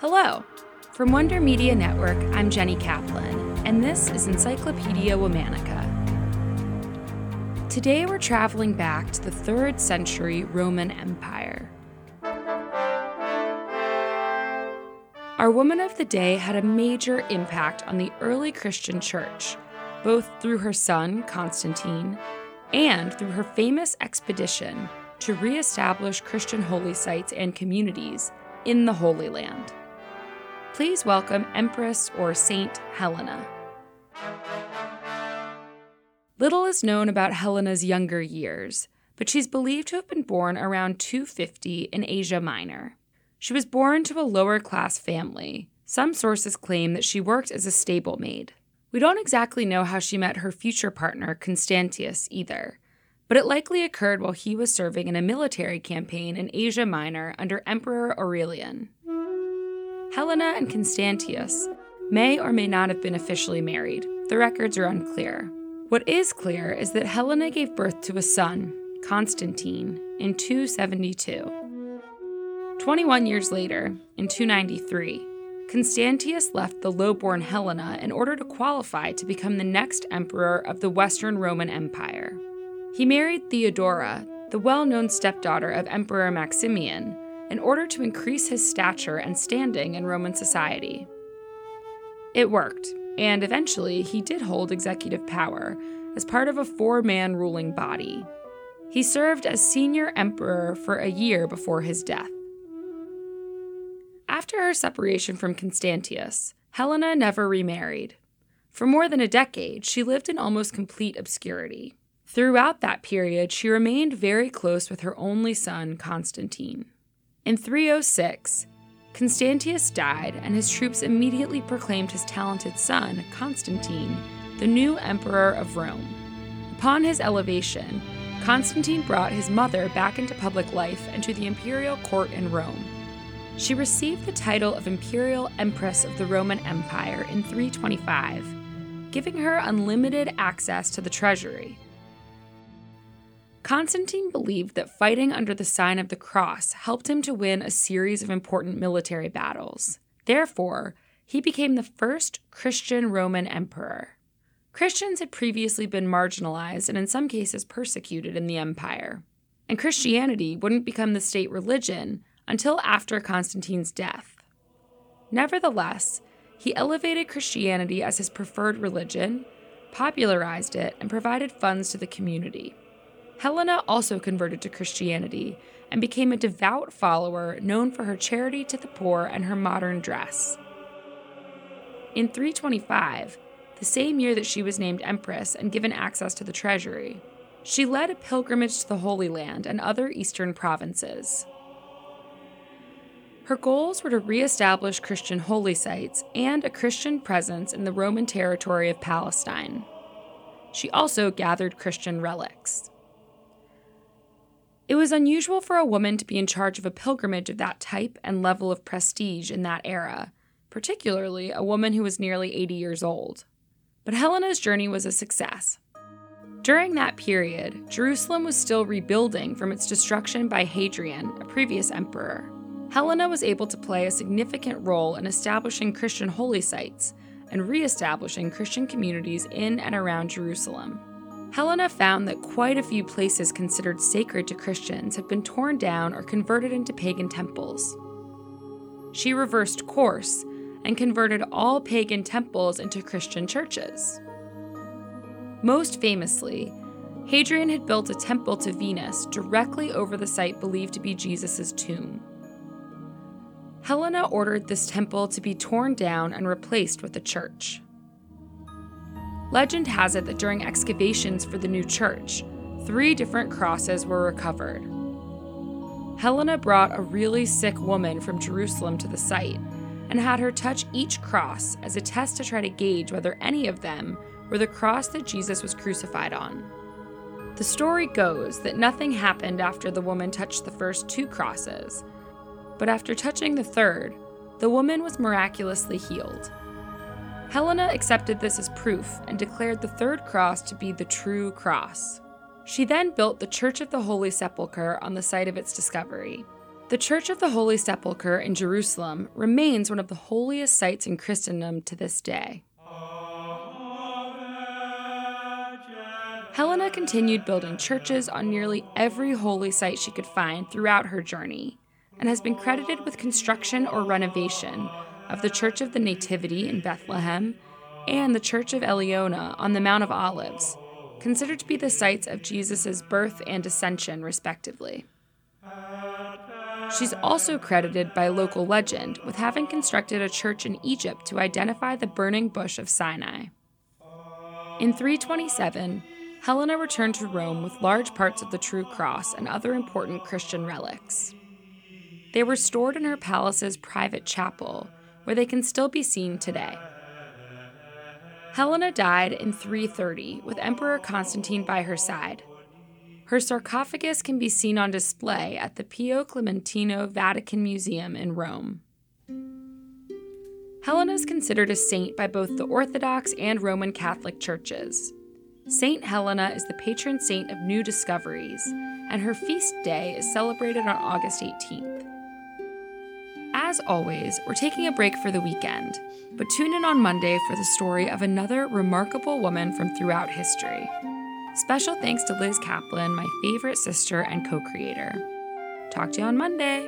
Hello! From Wonder Media Network, I'm Jenny Kaplan, and this is Encyclopedia Womannica. Today we're traveling back to the 3rd century Roman Empire. Our woman of the day had a major impact on the early Christian church, both through her son, Constantine, and through her famous expedition to reestablish Christian holy sites and communities in the Holy Land. Please welcome Empress or Saint Helena. Little is known about Helena's younger years, but she's believed to have been born around 250 in Asia Minor. She was born to a lower class family. Some sources claim that she worked as a stable maid. We don't exactly know how she met her future partner, Constantius, either, but it likely occurred while he was serving in a military campaign in Asia Minor under Emperor Aurelian. Helena and Constantius may or may not have been officially married. The records are unclear. What is clear is that Helena gave birth to a son, Constantine, in 272. 21 years later, in 293, Constantius left the lowborn Helena in order to qualify to become the next emperor of the Western Roman Empire. He married Theodora, the well known stepdaughter of Emperor Maximian, in order to increase his stature and standing in Roman society. It worked, and eventually he did hold executive power as part of a four man ruling body. He served as senior emperor for a year before his death. After her separation from Constantius, Helena never remarried. For more than a decade, she lived in almost complete obscurity. Throughout that period, she remained very close with her only son, Constantine. In 306, Constantius died, and his troops immediately proclaimed his talented son, Constantine, the new emperor of Rome. Upon his elevation, Constantine brought his mother back into public life and to the imperial court in Rome. She received the title of Imperial Empress of the Roman Empire in 325, giving her unlimited access to the treasury Constantine believed that fighting under the sign of the cross helped him to win a series of important military battles. Therefore, he became the first Christian Roman emperor. Christians had previously been marginalized and in some cases persecuted in the empire. And Christianity wouldn't become the state religion until after Constantine's death. Nevertheless, he elevated Christianity as his preferred religion, popularized it, and provided funds to the community. Helena also converted to Christianity and became a devout follower known for her charity to the poor and her modern dress. In 325, the same year that she was named empress and given access to the treasury, she led a pilgrimage to the Holy Land and other eastern provinces. Her goals were to reestablish Christian holy sites and a Christian presence in the Roman territory of Palestine. She also gathered Christian relics. It was unusual for a woman to be in charge of a pilgrimage of that type and level of prestige in that era, particularly a woman who was nearly 80 years old. But Helena's journey was a success. During that period, Jerusalem was still rebuilding from its destruction by Hadrian, a previous emperor. Helena was able to play a significant role in establishing Christian holy sites and re establishing Christian communities in and around Jerusalem. Helena found that quite a few places considered sacred to Christians have been torn down or converted into pagan temples. She reversed course and converted all pagan temples into Christian churches. Most famously, Hadrian had built a temple to Venus directly over the site believed to be Jesus' tomb. Helena ordered this temple to be torn down and replaced with a church. Legend has it that during excavations for the new church, three different crosses were recovered. Helena brought a really sick woman from Jerusalem to the site and had her touch each cross as a test to try to gauge whether any of them were the cross that Jesus was crucified on. The story goes that nothing happened after the woman touched the first two crosses, but after touching the third, the woman was miraculously healed. Helena accepted this as proof and declared the third cross to be the true cross. She then built the Church of the Holy Sepulchre on the site of its discovery. The Church of the Holy Sepulchre in Jerusalem remains one of the holiest sites in Christendom to this day. Helena continued building churches on nearly every holy site she could find throughout her journey, and has been credited with construction or renovation of the Church of the Nativity in Bethlehem and the Church of Eleona on the Mount of Olives, considered to be the sites of Jesus' birth and ascension, respectively. She's also credited by local legend with having constructed a church in Egypt to identify the burning bush of Sinai. In 327, Helena returned to Rome with large parts of the True Cross and other important Christian relics. They were stored in her palace's private chapel, where they can still be seen today. Helena died in 330 with Emperor Constantine by her side. Her sarcophagus can be seen on display at the Pio Clementino Vatican Museum in Rome. Helena is considered a saint by both the Orthodox and Roman Catholic churches. Saint Helena is the patron saint of new discoveries, and her feast day is celebrated on August 18th. As always, we're taking a break for the weekend, but tune in on Monday for the story of another remarkable woman from throughout history. Special thanks to Liz Kaplan, my favorite sister and co creator. Talk to you on Monday.